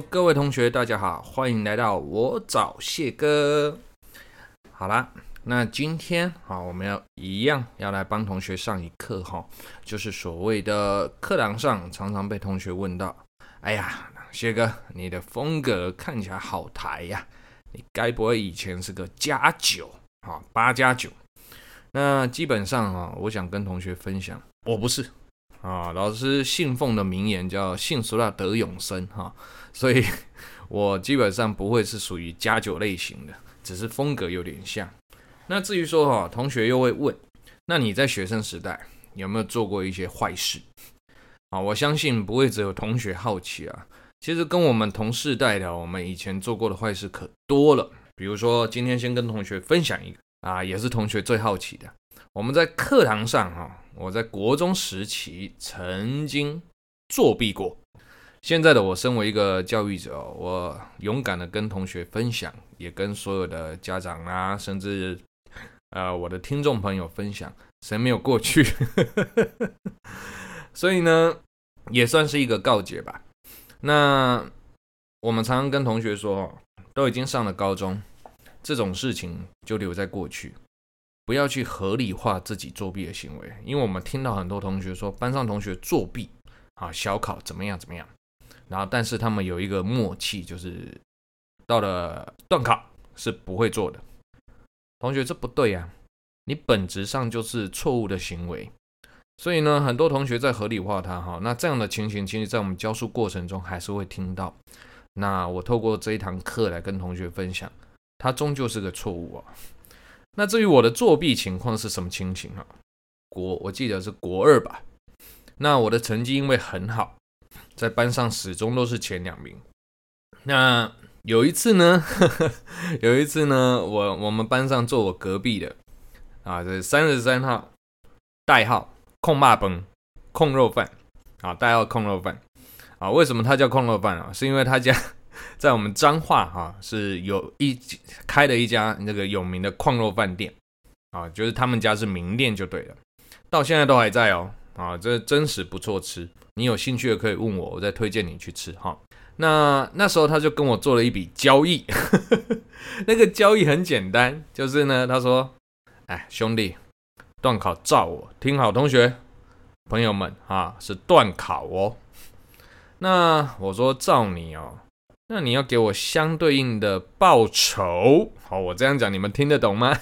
各位同学，大家好，欢迎来到我找谢哥。好啦，那今天啊，我们要一样要来帮同学上一课哈，就是所谓的课堂上常常被同学问到，哎呀，谢哥，你的风格看起来好台呀，你该不会以前是个加九啊，八加九？那基本上啊，我想跟同学分享，我不是。啊，老师信奉的名言叫“信俗辣得永生”哈，所以我基本上不会是属于加酒类型的，只是风格有点像。那至于说哈，同学又会问，那你在学生时代有没有做过一些坏事？啊，我相信不会只有同学好奇啊，其实跟我们同世代的，我们以前做过的坏事可多了。比如说，今天先跟同学分享一个啊，也是同学最好奇的，我们在课堂上哈。我在国中时期曾经作弊过。现在的我身为一个教育者，我勇敢的跟同学分享，也跟所有的家长啊，甚至呃我的听众朋友分享，谁没有过去？所以呢，也算是一个告诫吧。那我们常常跟同学说，都已经上了高中，这种事情就留在过去。不要去合理化自己作弊的行为，因为我们听到很多同学说班上同学作弊啊，小考怎么样怎么样，然后但是他们有一个默契，就是到了段考是不会做的。同学，这不对呀，你本质上就是错误的行为。所以呢，很多同学在合理化它哈，那这样的情形其实，在我们教书过程中还是会听到。那我透过这一堂课来跟同学分享，它终究是个错误啊。那至于我的作弊情况是什么情形啊？国我记得是国二吧。那我的成绩因为很好，在班上始终都是前两名。那有一次呢，呵 呵有一次呢，我我们班上坐我隔壁的啊，这是三十三号，代号控骂崩控肉饭啊，代号控肉饭啊。为什么他叫控肉饭啊？是因为他家。在我们彰化哈是有一开了一家那个有名的矿肉饭店啊，就是他们家是名店就对了，到现在都还在哦啊，这真实不错吃，你有兴趣的可以问我，我再推荐你去吃哈。那那时候他就跟我做了一笔交易，那个交易很简单，就是呢他说，哎兄弟，段考照我，听好同学朋友们啊，是段考哦。那我说照你哦。那你要给我相对应的报酬，好，我这样讲你们听得懂吗？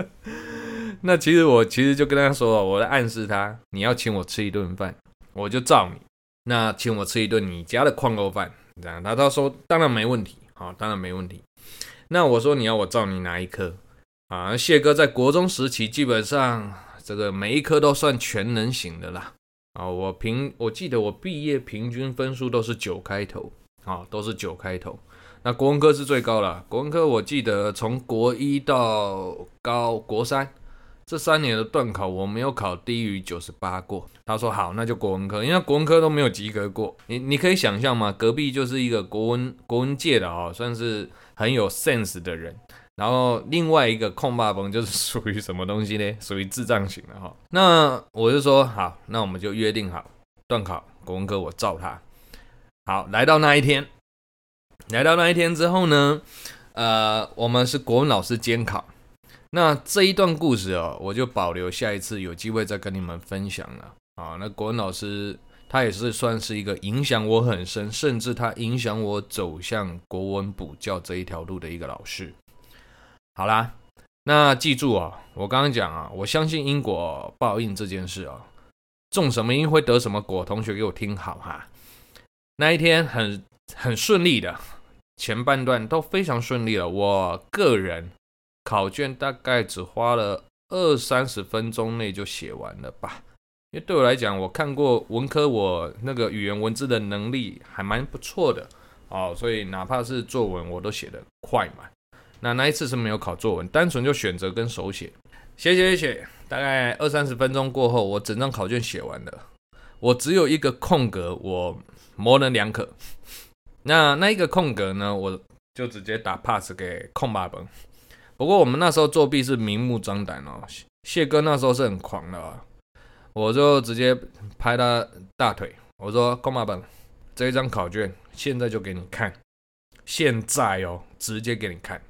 那其实我其实就跟他说，我在暗示他，你要请我吃一顿饭，我就照你。那请我吃一顿你家的矿肉饭，这样他他说当然没问题，好，当然没问题。那我说你要我照你哪一科啊？谢哥在国中时期基本上这个每一科都算全能型的啦。啊，我平我记得我毕业平均分数都是九开头。啊，都是九开头。那国文科是最高了。国文科我记得从国一到高国三这三年的段考，我没有考低于九十八过。他说好，那就国文科，因为国文科都没有及格过。你你可以想象吗？隔壁就是一个国文国文界的啊，算是很有 sense 的人。然后另外一个控霸崩就是 属于什么东西呢？属于智障型的哈。那我就说好，那我们就约定好段考国文科我照他。好，来到那一天，来到那一天之后呢，呃，我们是国文老师监考。那这一段故事哦，我就保留下一次有机会再跟你们分享了。啊，那国文老师他也是算是一个影响我很深，甚至他影响我走向国文补教这一条路的一个老师。好啦，那记住啊，我刚刚讲啊，我相信因果报应这件事啊，种什么因会得什么果，同学给我听好哈。那一天很很顺利的，前半段都非常顺利了。我个人考卷大概只花了二三十分钟内就写完了吧。因为对我来讲，我看过文科，我那个语言文字的能力还蛮不错的哦，所以哪怕是作文我都写得快嘛。那那一次是没有考作文，单纯就选择跟手写，写写写，大概二三十分钟过后，我整张考卷写完了。我只有一个空格，我。模棱两可，那那一个空格呢？我就直接打 pass 给控霸崩。不过我们那时候作弊是明目张胆哦，谢哥那时候是很狂的啊，我就直接拍他大腿，我说控霸崩，这一张考卷现在就给你看，现在哦，直接给你看。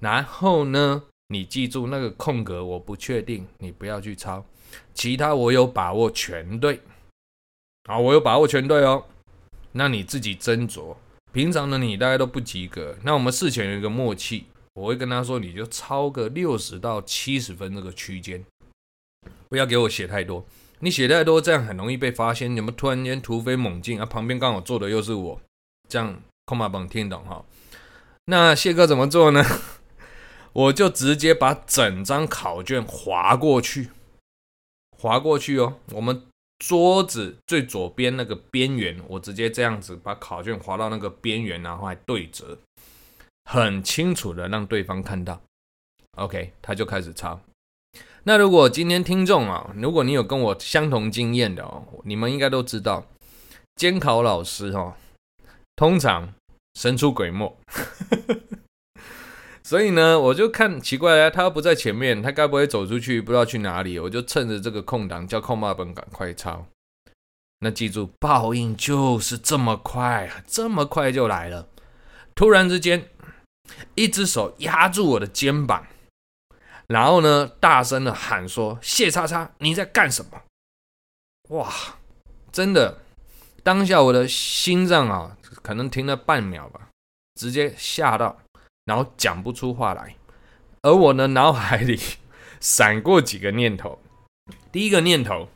然后呢，你记住那个空格，我不确定，你不要去抄。其他我有把握全对，好，我有把握全对哦。那你自己斟酌。平常的你大概都不及格，那我们事前有一个默契，我会跟他说，你就抄个六十到七十分这个区间，不要给我写太多。你写太多，这样很容易被发现。你们突然间突飞猛进啊，旁边刚好坐的又是我，这样空马本听懂哈？那谢哥怎么做呢？我就直接把整张考卷划过去，划过去哦。我们。桌子最左边那个边缘，我直接这样子把考卷划到那个边缘，然后还对折，很清楚的让对方看到。OK，他就开始抄。那如果今天听众啊，如果你有跟我相同经验的哦，你们应该都知道，监考老师哦，通常神出鬼没。所以呢，我就看奇怪了，他不在前面，他该不会走出去，不知道去哪里？我就趁着这个空档，叫空霸本赶快抄。那记住，报应就是这么快，这么快就来了。突然之间，一只手压住我的肩膀，然后呢，大声的喊说：“谢叉叉，你在干什么？”哇，真的，当下我的心脏啊，可能停了半秒吧，直接吓到。然后讲不出话来，而我呢，脑海里 闪过几个念头。第一个念头，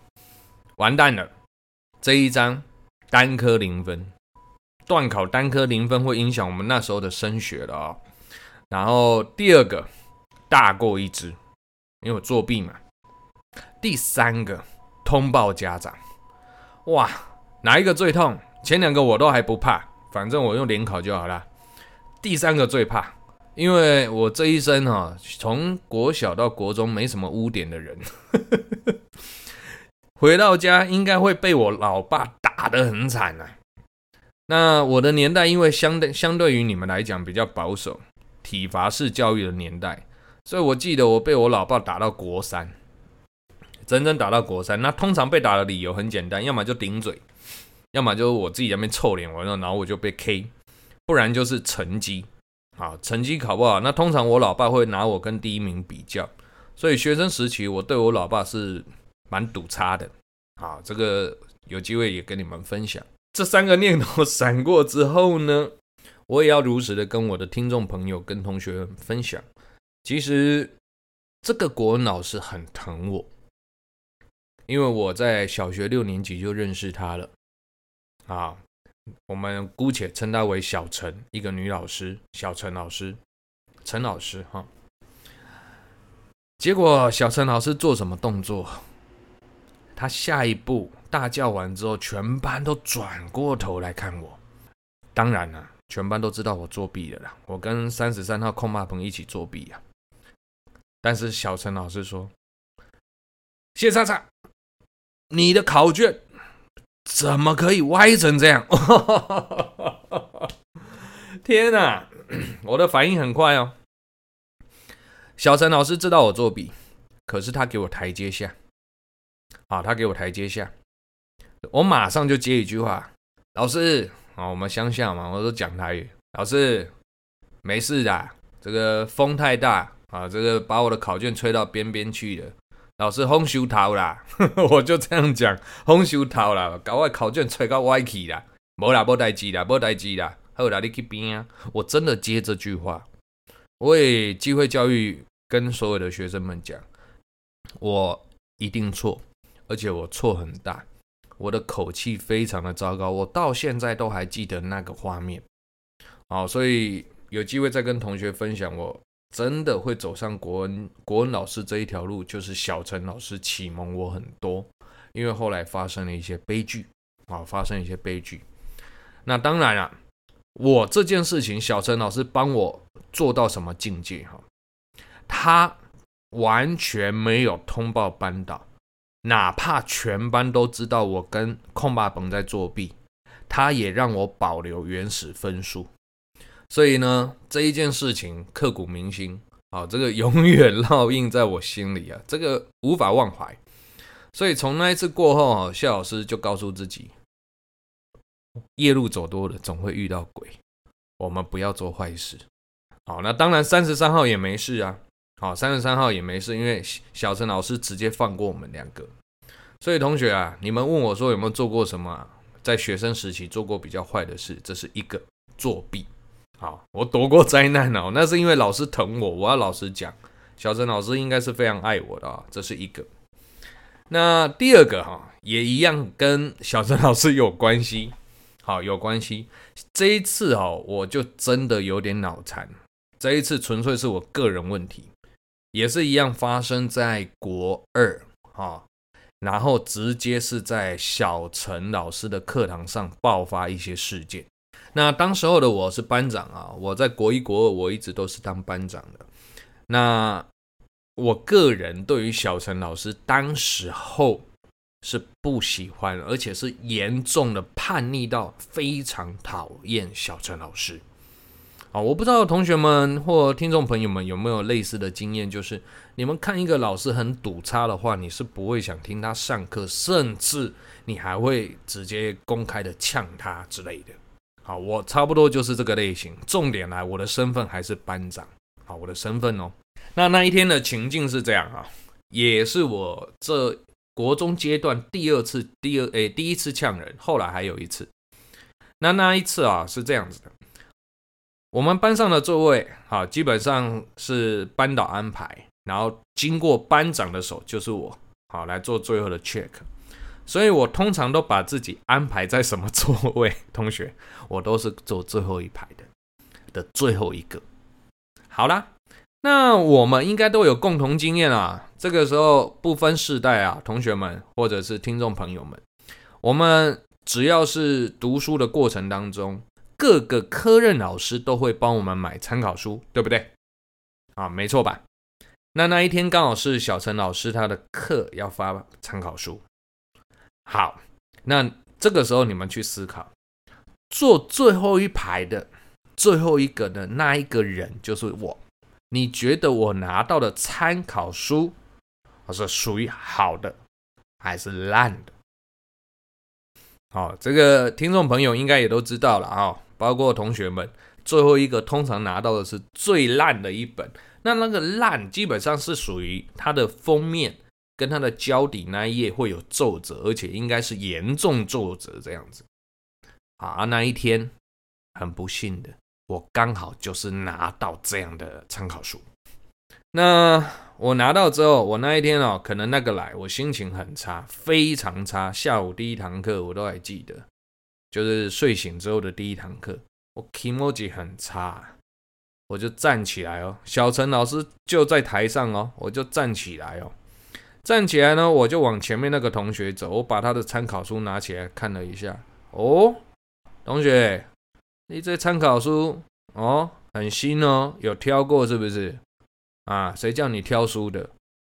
完蛋了，这一张单科零分，段考单科零分会影响我们那时候的升学了啊、哦。然后第二个，大过一支，因为我作弊嘛。第三个，通报家长。哇，哪一个最痛？前两个我都还不怕，反正我用联考就好了。第三个最怕。因为我这一生哈、啊，从国小到国中没什么污点的人，回到家应该会被我老爸打得很惨啊。那我的年代，因为相对相对于你们来讲比较保守，体罚式教育的年代，所以我记得我被我老爸打到国三，整整打到国三。那通常被打的理由很简单，要么就顶嘴，要么就是我自己在那边臭脸，完了然后我就被 K，不然就是成绩。啊，成绩考不好，那通常我老爸会拿我跟第一名比较，所以学生时期我对我老爸是蛮赌差的。啊，这个有机会也跟你们分享。这三个念头 闪过之后呢，我也要如实的跟我的听众朋友、跟同学分享。其实这个国文老师很疼我，因为我在小学六年级就认识他了。啊。我们姑且称她为小陈，一个女老师，小陈老师，陈老师哈。结果小陈老师做什么动作？他下一步大叫完之后，全班都转过头来看我。当然了，全班都知道我作弊了啦，我跟三十三号控霸鹏一起作弊啊。但是小陈老师说：“谢叉叉，你的考卷。”怎么可以歪成这样？天哪！我的反应很快哦。小陈老师知道我作弊，可是他给我台阶下。啊，他给我台阶下，我马上就接一句话：“老师，啊，我们乡下嘛，我都讲台语。老师，没事的，这个风太大啊，这个把我的考卷吹到边边去了。”老师风收头啦，我就这样讲，风收头啦，搞我考卷吹到歪去啦，没啦，没代志啦，没代志啦，好啦，你去边啊？我真的接这句话，我也机会教育跟所有的学生们讲，我一定错，而且我错很大，我的口气非常的糟糕，我到现在都还记得那个画面。好，所以有机会再跟同学分享我。真的会走上国文国文老师这一条路，就是小陈老师启蒙我很多，因为后来发生了一些悲剧啊，发生一些悲剧。那当然了，我这件事情，小陈老师帮我做到什么境界哈？他完全没有通报班导，哪怕全班都知道我跟空霸本在作弊，他也让我保留原始分数。所以呢，这一件事情刻骨铭心啊，这个永远烙印在我心里啊，这个无法忘怀。所以从那一次过后啊，谢老师就告诉自己，夜路走多了，总会遇到鬼。我们不要做坏事。好，那当然三十三号也没事啊。好，三十三号也没事，因为小陈老师直接放过我们两个。所以同学啊，你们问我说有没有做过什么啊，在学生时期做过比较坏的事？这是一个作弊。好，我躲过灾难哦，那是因为老师疼我。我要老实讲，小陈老师应该是非常爱我的啊，这是一个。那第二个哈，也一样跟小陈老师有关系。好，有关系。这一次哦，我就真的有点脑残。这一次纯粹是我个人问题，也是一样发生在国二哈，然后直接是在小陈老师的课堂上爆发一些事件。那当时候的我是班长啊，我在国一、国二，我一直都是当班长的。那我个人对于小陈老师当时候是不喜欢，而且是严重的叛逆到非常讨厌小陈老师。啊，我不知道同学们或听众朋友们有没有类似的经验，就是你们看一个老师很堵差的话，你是不会想听他上课，甚至你还会直接公开的呛他之类的。好，我差不多就是这个类型。重点来，我的身份还是班长。好，我的身份哦。那那一天的情境是这样啊，也是我这国中阶段第二次、第二诶第一次呛人，后来还有一次。那那一次啊是这样子的，我们班上的座位好，基本上是班导安排，然后经过班长的手就是我好来做最后的 check。所以我通常都把自己安排在什么座位？同学，我都是坐最后一排的的最后一个。好啦，那我们应该都有共同经验啊。这个时候不分世代啊，同学们或者是听众朋友们，我们只要是读书的过程当中，各个科任老师都会帮我们买参考书，对不对？啊，没错吧？那那一天刚好是小陈老师他的课要发参考书。好，那这个时候你们去思考，坐最后一排的最后一个的那一个人就是我。你觉得我拿到的参考书，我是属于好的还是烂的？好，这个听众朋友应该也都知道了啊，包括同学们，最后一个通常拿到的是最烂的一本。那那个烂基本上是属于它的封面。跟它的胶底那一页会有皱褶，而且应该是严重皱褶这样子。啊，那一天很不幸的，我刚好就是拿到这样的参考书。那我拿到之后，我那一天哦，可能那个来，我心情很差，非常差。下午第一堂课我都还记得，就是睡醒之后的第一堂课，我気持ち很差，我就站起来哦。小陈老师就在台上哦，我就站起来哦。站起来呢，我就往前面那个同学走。我把他的参考书拿起来看了一下。哦，同学，你这参考书哦，很新哦，有挑过是不是？啊，谁叫你挑书的？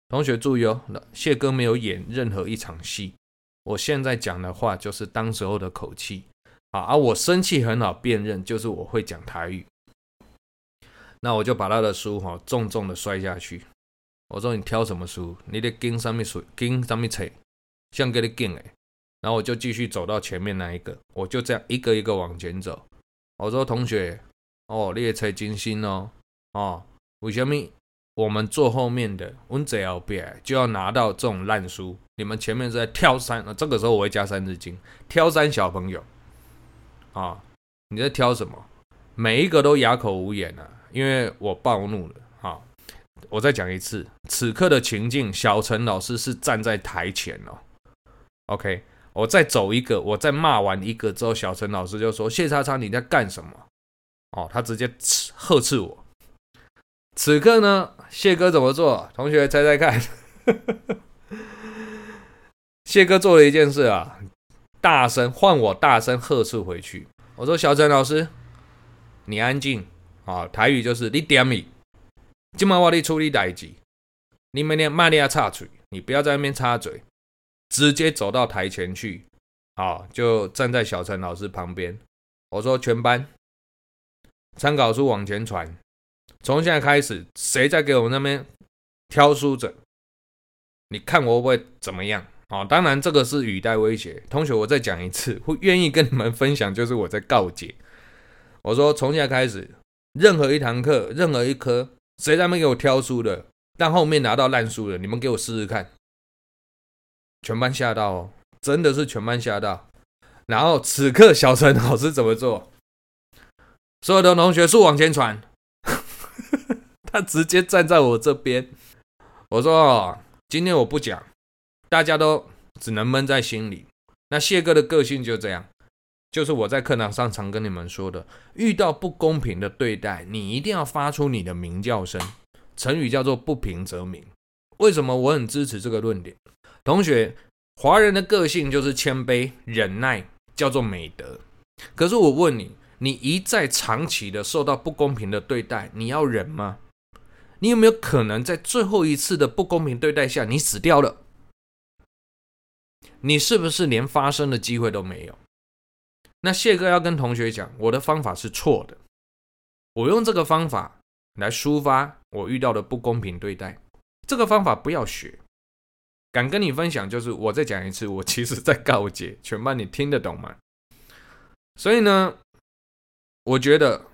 同学注意哦，谢哥没有演任何一场戏。我现在讲的话就是当时候的口气。啊，而我生气很好辨认，就是我会讲台语。那我就把他的书哈重重的摔下去。我说你挑什么书？你得跟上面书，跟上面册，像给你跟诶。然后我就继续走到前面那一个，我就这样一个一个往前走。我说同学，哦，你也才精心哦，哦，为什么我们坐后面的，我们最后边就要拿到这种烂书？你们前面是在挑三，这个时候我会加三字经，挑三小朋友，啊、哦，你在挑什么？每一个都哑口无言啊，因为我暴怒了。我再讲一次，此刻的情境，小陈老师是站在台前哦。OK，我再走一个，我再骂完一个之后，小陈老师就说：“谢叉叉，你在干什么？”哦，他直接呵斥我。此刻呢，谢哥怎么做？同学猜猜看。谢哥做了一件事啊，大声换我大声呵斥回去。我说：“小陈老师，你安静啊、哦！台语就是你点米。”今晚我来处理代志，你们俩卖力要插嘴，你不要在那边插嘴，直接走到台前去，好，就站在小陈老师旁边。我说全班参考书往前传，从现在开始，谁在给我们那边挑书者，你看我会不会怎么样？哦，当然这个是语带威胁。同学，我再讲一次，会愿意跟你们分享，就是我在告诫。我说从现在开始，任何一堂课，任何一科，谁在那边给我挑书的，但后面拿到烂书的，你们给我试试看。全班吓到哦，真的是全班吓到。然后此刻小陈老师怎么做？所有的同学速往前传，他直接站在我这边。我说，今天我不讲。大家都只能闷在心里。那谢哥的个性就这样，就是我在课堂上常跟你们说的：遇到不公平的对待，你一定要发出你的鸣叫声。成语叫做“不平则鸣”。为什么我很支持这个论点？同学，华人的个性就是谦卑、忍耐，叫做美德。可是我问你，你一再长期的受到不公平的对待，你要忍吗？你有没有可能在最后一次的不公平对待下，你死掉了？你是不是连发声的机会都没有？那谢哥要跟同学讲，我的方法是错的。我用这个方法来抒发我遇到的不公平对待，这个方法不要学。敢跟你分享，就是我再讲一次，我其实在告诫全班，你听得懂吗？所以呢，我觉得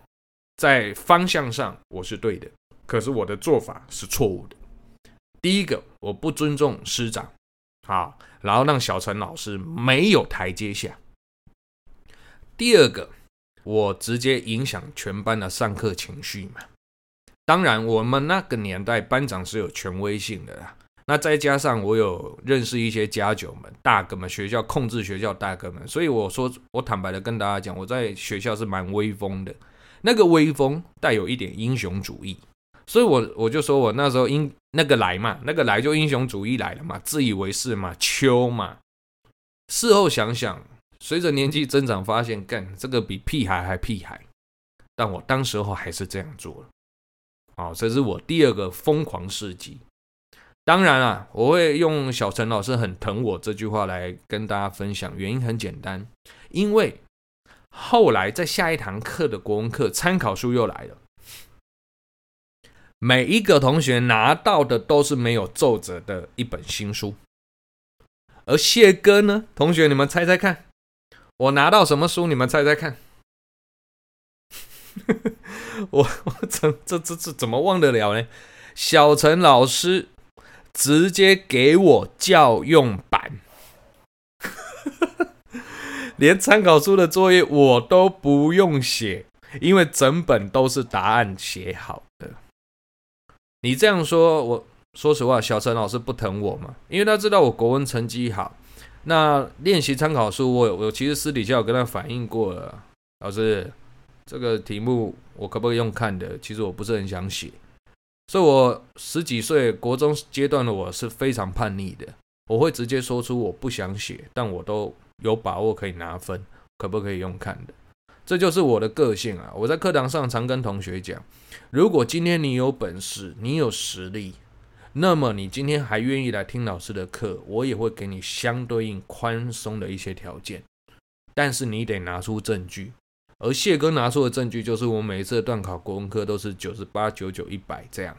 在方向上我是对的，可是我的做法是错误的。第一个，我不尊重师长。好，然后让小陈老师没有台阶下。第二个，我直接影响全班的上课情绪嘛。当然，我们那个年代班长是有权威性的啦。那再加上我有认识一些家酒们、大哥们，学校控制学校大哥们，所以我说，我坦白的跟大家讲，我在学校是蛮威风的。那个威风带有一点英雄主义。所以我，我就说我那时候英那个来嘛，那个来就英雄主义来了嘛，自以为是嘛，秋嘛。事后想想，随着年纪增长，发现干这个比屁孩还屁孩。但我当时候还是这样做了。好，这是我第二个疯狂事迹。当然啊，我会用小陈老师很疼我这句话来跟大家分享，原因很简单，因为后来在下一堂课的国文课参考书又来了。每一个同学拿到的都是没有皱褶的一本新书，而谢哥呢？同学，你们猜猜看，我拿到什么书？你们猜猜看。我我怎这这这怎么忘得了呢？小陈老师直接给我教用版，连参考书的作业我都不用写，因为整本都是答案写好的。你这样说，我说实话，小陈老师不疼我嘛？因为他知道我国文成绩好。那练习参考书，我我其实私底下有跟他反映过了，老师，这个题目我可不可以用看的？其实我不是很想写。所以，我十几岁国中阶段的我是非常叛逆的，我会直接说出我不想写，但我都有把握可以拿分，可不可以用看的？这就是我的个性啊！我在课堂上常跟同学讲，如果今天你有本事，你有实力，那么你今天还愿意来听老师的课，我也会给你相对应宽松的一些条件。但是你得拿出证据，而谢哥拿出的证据就是我每一次的段考国文课都是九十八、九九、一百这样。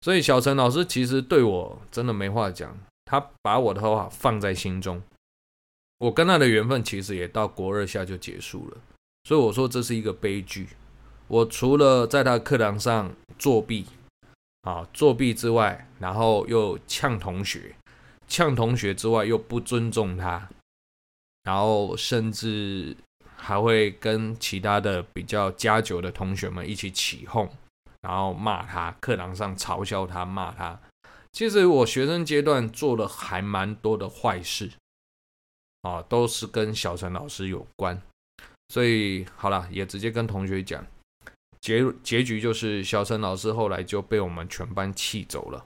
所以小陈老师其实对我真的没话讲，他把我的话放在心中。我跟他的缘分其实也到国二下就结束了。所以我说这是一个悲剧。我除了在他课堂上作弊，啊作弊之外，然后又呛同学，呛同学之外又不尊重他，然后甚至还会跟其他的比较加酒的同学们一起起哄，然后骂他，课堂上嘲笑他，骂他。其实我学生阶段做了还蛮多的坏事，啊，都是跟小陈老师有关。所以好了，也直接跟同学讲，结结局就是小陈老师后来就被我们全班气走了，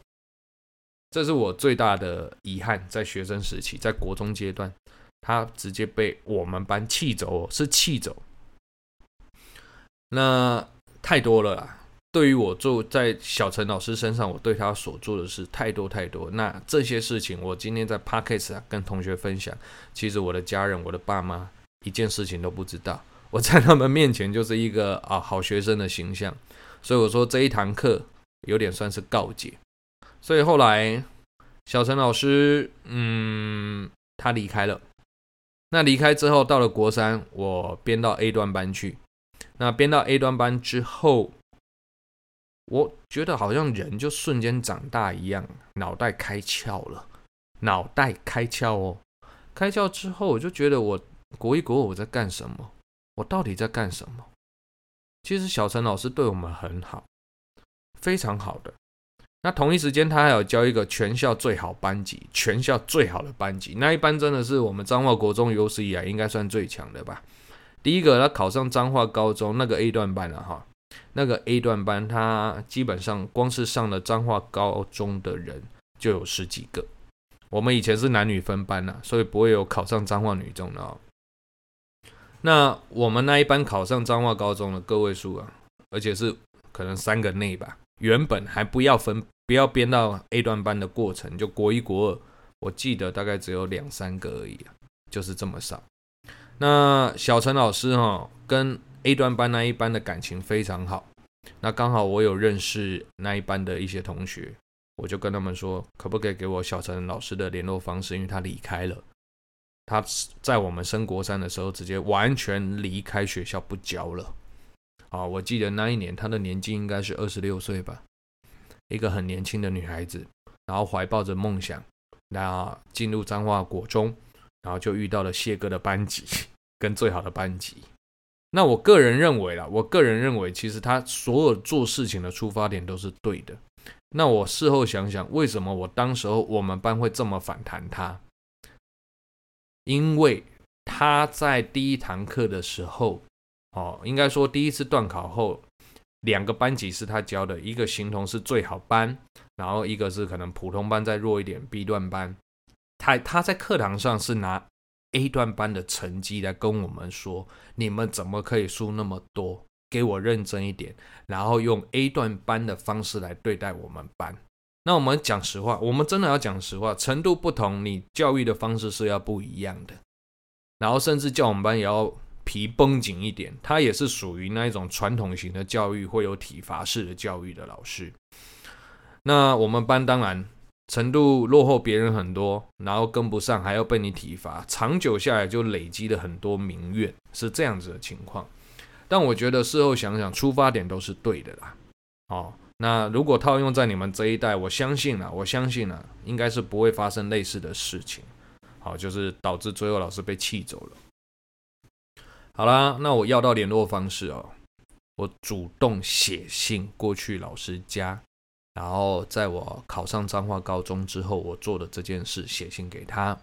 这是我最大的遗憾，在学生时期，在国中阶段，他直接被我们班气走，是气走。那太多了啦，对于我做在小陈老师身上，我对他所做的事太多太多。那这些事情，我今天在 Podcast 啊跟同学分享，其实我的家人，我的爸妈。一件事情都不知道，我 在他们面前就是一个啊好学生的形象，所以我说这一堂课有点算是告诫。所以后来小陈老师，嗯，他离开了。那离开之后，到了国三，我编到 A 段班去。那编到 A 段班之后，我觉得好像人就瞬间长大一样，脑袋开窍了。脑袋开窍哦，开窍之后，我就觉得我国一国我在干什么？我到底在干什么？其实小陈老师对我们很好，非常好的。那同一时间，他还有教一个全校最好班级，全校最好的班级。那一班真的是我们彰化国中有史以来应该算最强的吧？第一个，他考上彰化高中那个 A 段班了哈，那个 A 段班，他基本上光是上了彰化高中的人就有十几个。我们以前是男女分班呐，所以不会有考上彰化女中的哦。那我们那一班考上彰化高中的个位数啊，而且是可能三个内吧。原本还不要分，不要编到 A 段班的过程，就国一国二，我记得大概只有两三个而已啊，就是这么少。那小陈老师哈、哦，跟 A 段班那一班的感情非常好。那刚好我有认识那一班的一些同学，我就跟他们说，可不可以给我小陈老师的联络方式？因为他离开了，他在我们升国三的时候，直接完全离开学校不教了。啊，我记得那一年她的年纪应该是二十六岁吧，一个很年轻的女孩子，然后怀抱着梦想，那进入彰化国中，然后就遇到了谢哥的班级跟最好的班级。那我个人认为啦，我个人认为，其实她所有做事情的出发点都是对的。那我事后想想，为什么我当时候我们班会这么反弹她？因为他在第一堂课的时候。哦，应该说第一次段考后，两个班级是他教的，一个形同是最好班，然后一个是可能普通班再弱一点 B 段班。他他在课堂上是拿 A 段班的成绩来跟我们说，你们怎么可以输那么多？给我认真一点，然后用 A 段班的方式来对待我们班。那我们讲实话，我们真的要讲实话，程度不同，你教育的方式是要不一样的。然后甚至叫我们班也要。皮绷紧一点，他也是属于那一种传统型的教育，会有体罚式的教育的老师。那我们班当然程度落后别人很多，然后跟不上还要被你体罚，长久下来就累积了很多民怨，是这样子的情况。但我觉得事后想想，出发点都是对的啦。哦，那如果套用在你们这一代，我相信啊，我相信啊，应该是不会发生类似的事情。好，就是导致最后老师被气走了。好啦，那我要到联络方式哦。我主动写信过去老师家，然后在我考上彰化高中之后，我做的这件事写信给他，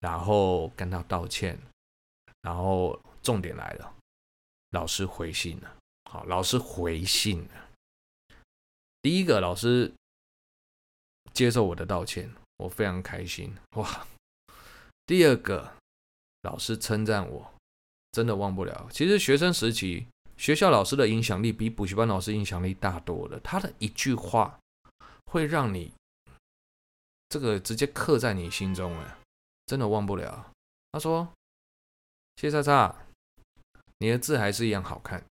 然后跟他道歉。然后重点来了，老师回信了。好，老师回信了。第一个，老师接受我的道歉，我非常开心哇。第二个，老师称赞我。真的忘不了。其实学生时期，学校老师的影响力比补习班老师影响力大多了。他的一句话，会让你这个直接刻在你心中，哎，真的忘不了。他说：“谢叉叉，你的字还是一样好看。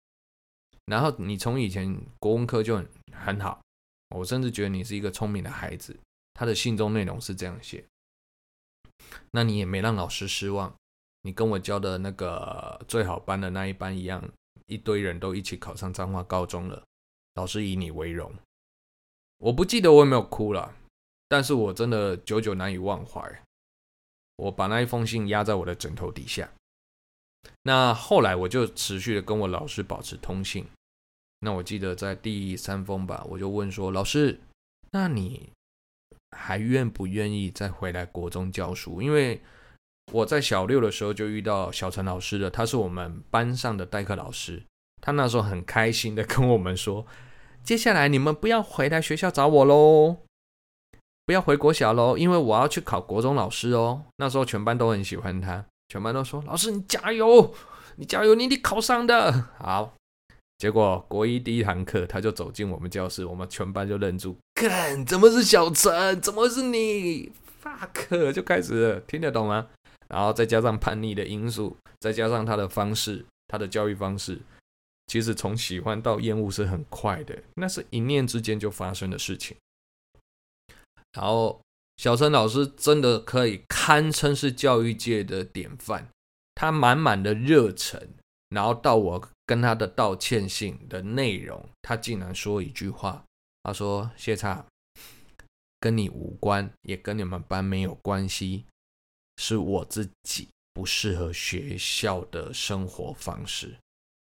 然后你从以前国文科就很很好，我甚至觉得你是一个聪明的孩子。”他的信中内容是这样写。那你也没让老师失望。你跟我教的那个最好班的那一班一样，一堆人都一起考上彰化高中了，老师以你为荣。我不记得我有没有哭了，但是我真的久久难以忘怀。我把那一封信压在我的枕头底下。那后来我就持续的跟我老师保持通信。那我记得在第三封吧，我就问说：“老师，那你还愿不愿意再回来国中教书？”因为我在小六的时候就遇到小陈老师了，他是我们班上的代课老师。他那时候很开心的跟我们说：“接下来你们不要回来学校找我喽，不要回国小喽，因为我要去考国中老师哦。”那时候全班都很喜欢他，全班都说：“老师你加油，你加油，你得考上的。”好，结果国一第一堂课他就走进我们教室，我们全班就愣住，看怎么是小陈？怎么是你？fuck 就开始了，听得懂吗？然后再加上叛逆的因素，再加上他的方式，他的教育方式，其实从喜欢到厌恶是很快的，那是一念之间就发生的事情。然后小陈老师真的可以堪称是教育界的典范。他满满的热忱，然后到我跟他的道歉信的内容，他竟然说一句话：“他说谢绰，跟你无关，也跟你们班没有关系，是我自己不适合学校的生活方式。”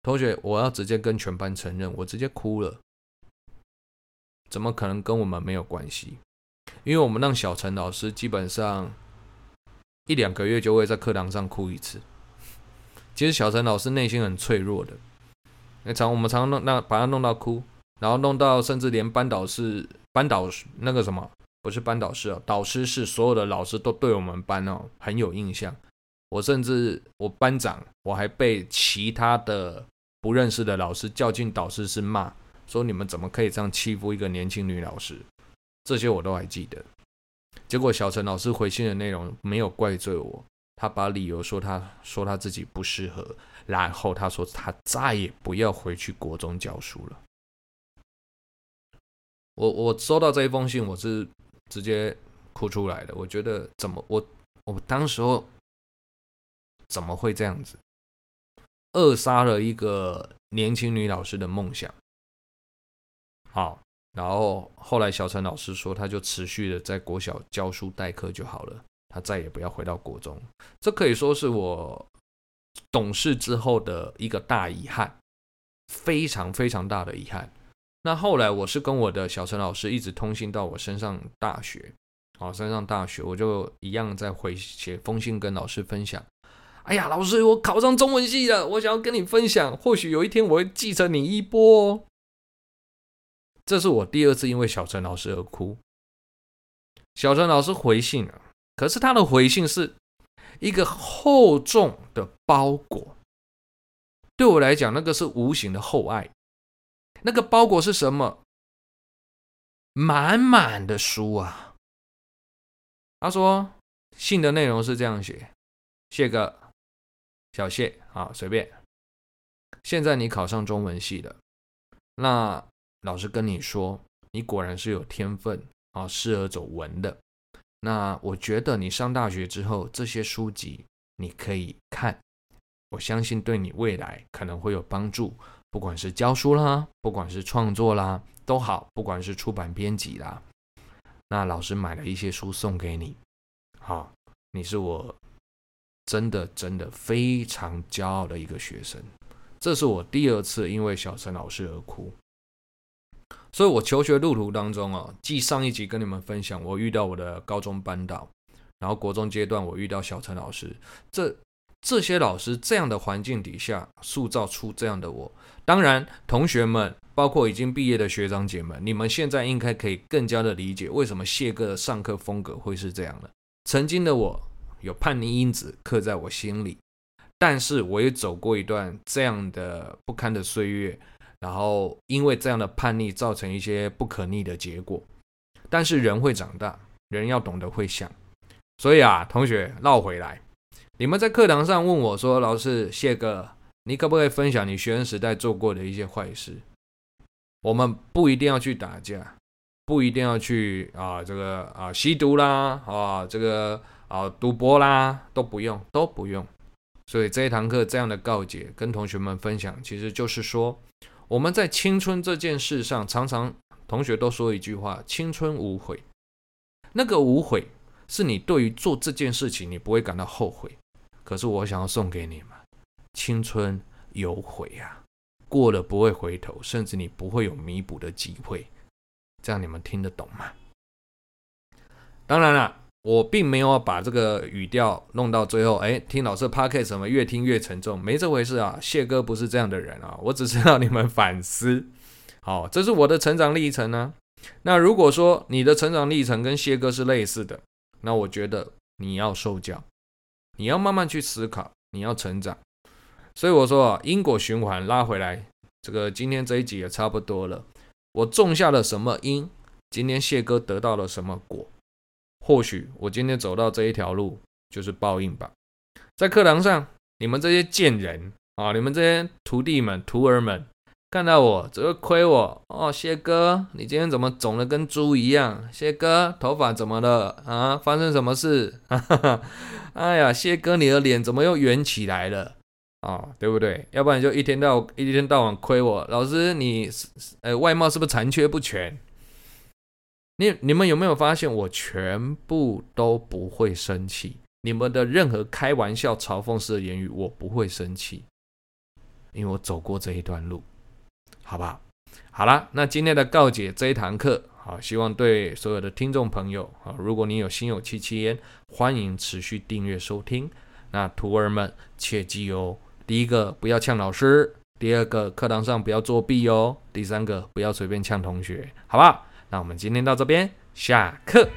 同学，我要直接跟全班承认，我直接哭了。怎么可能跟我们没有关系？因为我们让小陈老师基本上一两个月就会在课堂上哭一次。其实小陈老师内心很脆弱的，那常我们常常弄那把他弄到哭，然后弄到甚至连班导师、班导那个什么不是班导师哦，导师是所有的老师都对我们班哦很有印象。我甚至我班长我还被其他的不认识的老师叫进导师室骂，说你们怎么可以这样欺负一个年轻女老师？这些我都还记得，结果小陈老师回信的内容没有怪罪我，他把理由说他说他自己不适合，然后他说他再也不要回去国中教书了。我我收到这一封信，我是直接哭出来的。我觉得怎么我我当时候怎么会这样子，扼杀了一个年轻女老师的梦想。好。然后后来小陈老师说，他就持续的在国小教书代课就好了，他再也不要回到国中。这可以说是我懂事之后的一个大遗憾，非常非常大的遗憾。那后来我是跟我的小陈老师一直通信到我升上大学，好，升上大学我就一样在回写封信跟老师分享。哎呀，老师，我考上中文系了，我想要跟你分享，或许有一天我会继承你衣钵哦。这是我第二次因为小陈老师而哭。小陈老师回信了，可是他的回信是一个厚重的包裹。对我来讲，那个是无形的厚爱。那个包裹是什么？满满的书啊！他说信的内容是这样写：谢哥，小谢，啊，随便。现在你考上中文系了，那。老师跟你说，你果然是有天分啊，适合走文的。那我觉得你上大学之后，这些书籍你可以看，我相信对你未来可能会有帮助。不管是教书啦，不管是创作啦，都好。不管是出版编辑啦，那老师买了一些书送给你，好，你是我真的真的非常骄傲的一个学生。这是我第二次因为小陈老师而哭。所以，我求学路途当中啊，继上一集跟你们分享，我遇到我的高中班导，然后国中阶段我遇到小陈老师，这这些老师这样的环境底下塑造出这样的我。当然，同学们，包括已经毕业的学长姐们，你们现在应该可以更加的理解为什么谢哥的上课风格会是这样的。曾经的我有叛逆因子刻在我心里，但是我也走过一段这样的不堪的岁月。然后因为这样的叛逆，造成一些不可逆的结果。但是人会长大，人要懂得会想。所以啊，同学绕回来，你们在课堂上问我说：“老师，谢哥，你可不可以分享你学生时代做过的一些坏事？”我们不一定要去打架，不一定要去啊这个啊吸毒啦啊这个啊赌博啦，都不用，都不用。所以这一堂课这样的告解，跟同学们分享，其实就是说。我们在青春这件事上，常常同学都说一句话：“青春无悔。”那个无悔，是你对于做这件事情，你不会感到后悔。可是我想要送给你们：青春有悔呀，过了不会回头，甚至你不会有弥补的机会。这样你们听得懂吗？当然了。我并没有把这个语调弄到最后，哎，听老师 p o c a s t 什么越听越沉重，没这回事啊。谢哥不是这样的人啊，我只是让你们反思。好，这是我的成长历程呢。那如果说你的成长历程跟谢哥是类似的，那我觉得你要受教，你要慢慢去思考，你要成长。所以我说啊，因果循环拉回来，这个今天这一集也差不多了。我种下了什么因，今天谢哥得到了什么果。或许我今天走到这一条路就是报应吧。在课堂上，你们这些贱人啊，你们这些徒弟们、徒儿们，看到我只会亏我哦，谢哥，你今天怎么肿得跟猪一样？谢哥，头发怎么了啊？发生什么事？哈哈，哎呀，谢哥，你的脸怎么又圆起来了？哦，对不对？要不然就一天到一天到晚亏我，老师你呃外貌是不是残缺不全？你你们有没有发现我全部都不会生气？你们的任何开玩笑、嘲讽式的言语，我不会生气，因为我走过这一段路。好不好？好了，那今天的告解这一堂课，好，希望对所有的听众朋友，好，如果你有心有戚戚焉，欢迎持续订阅收听。那徒儿们切记哦，第一个不要呛老师，第二个课堂上不要作弊哦，第三个不要随便呛同学，好不好？那我们今天到这边下课。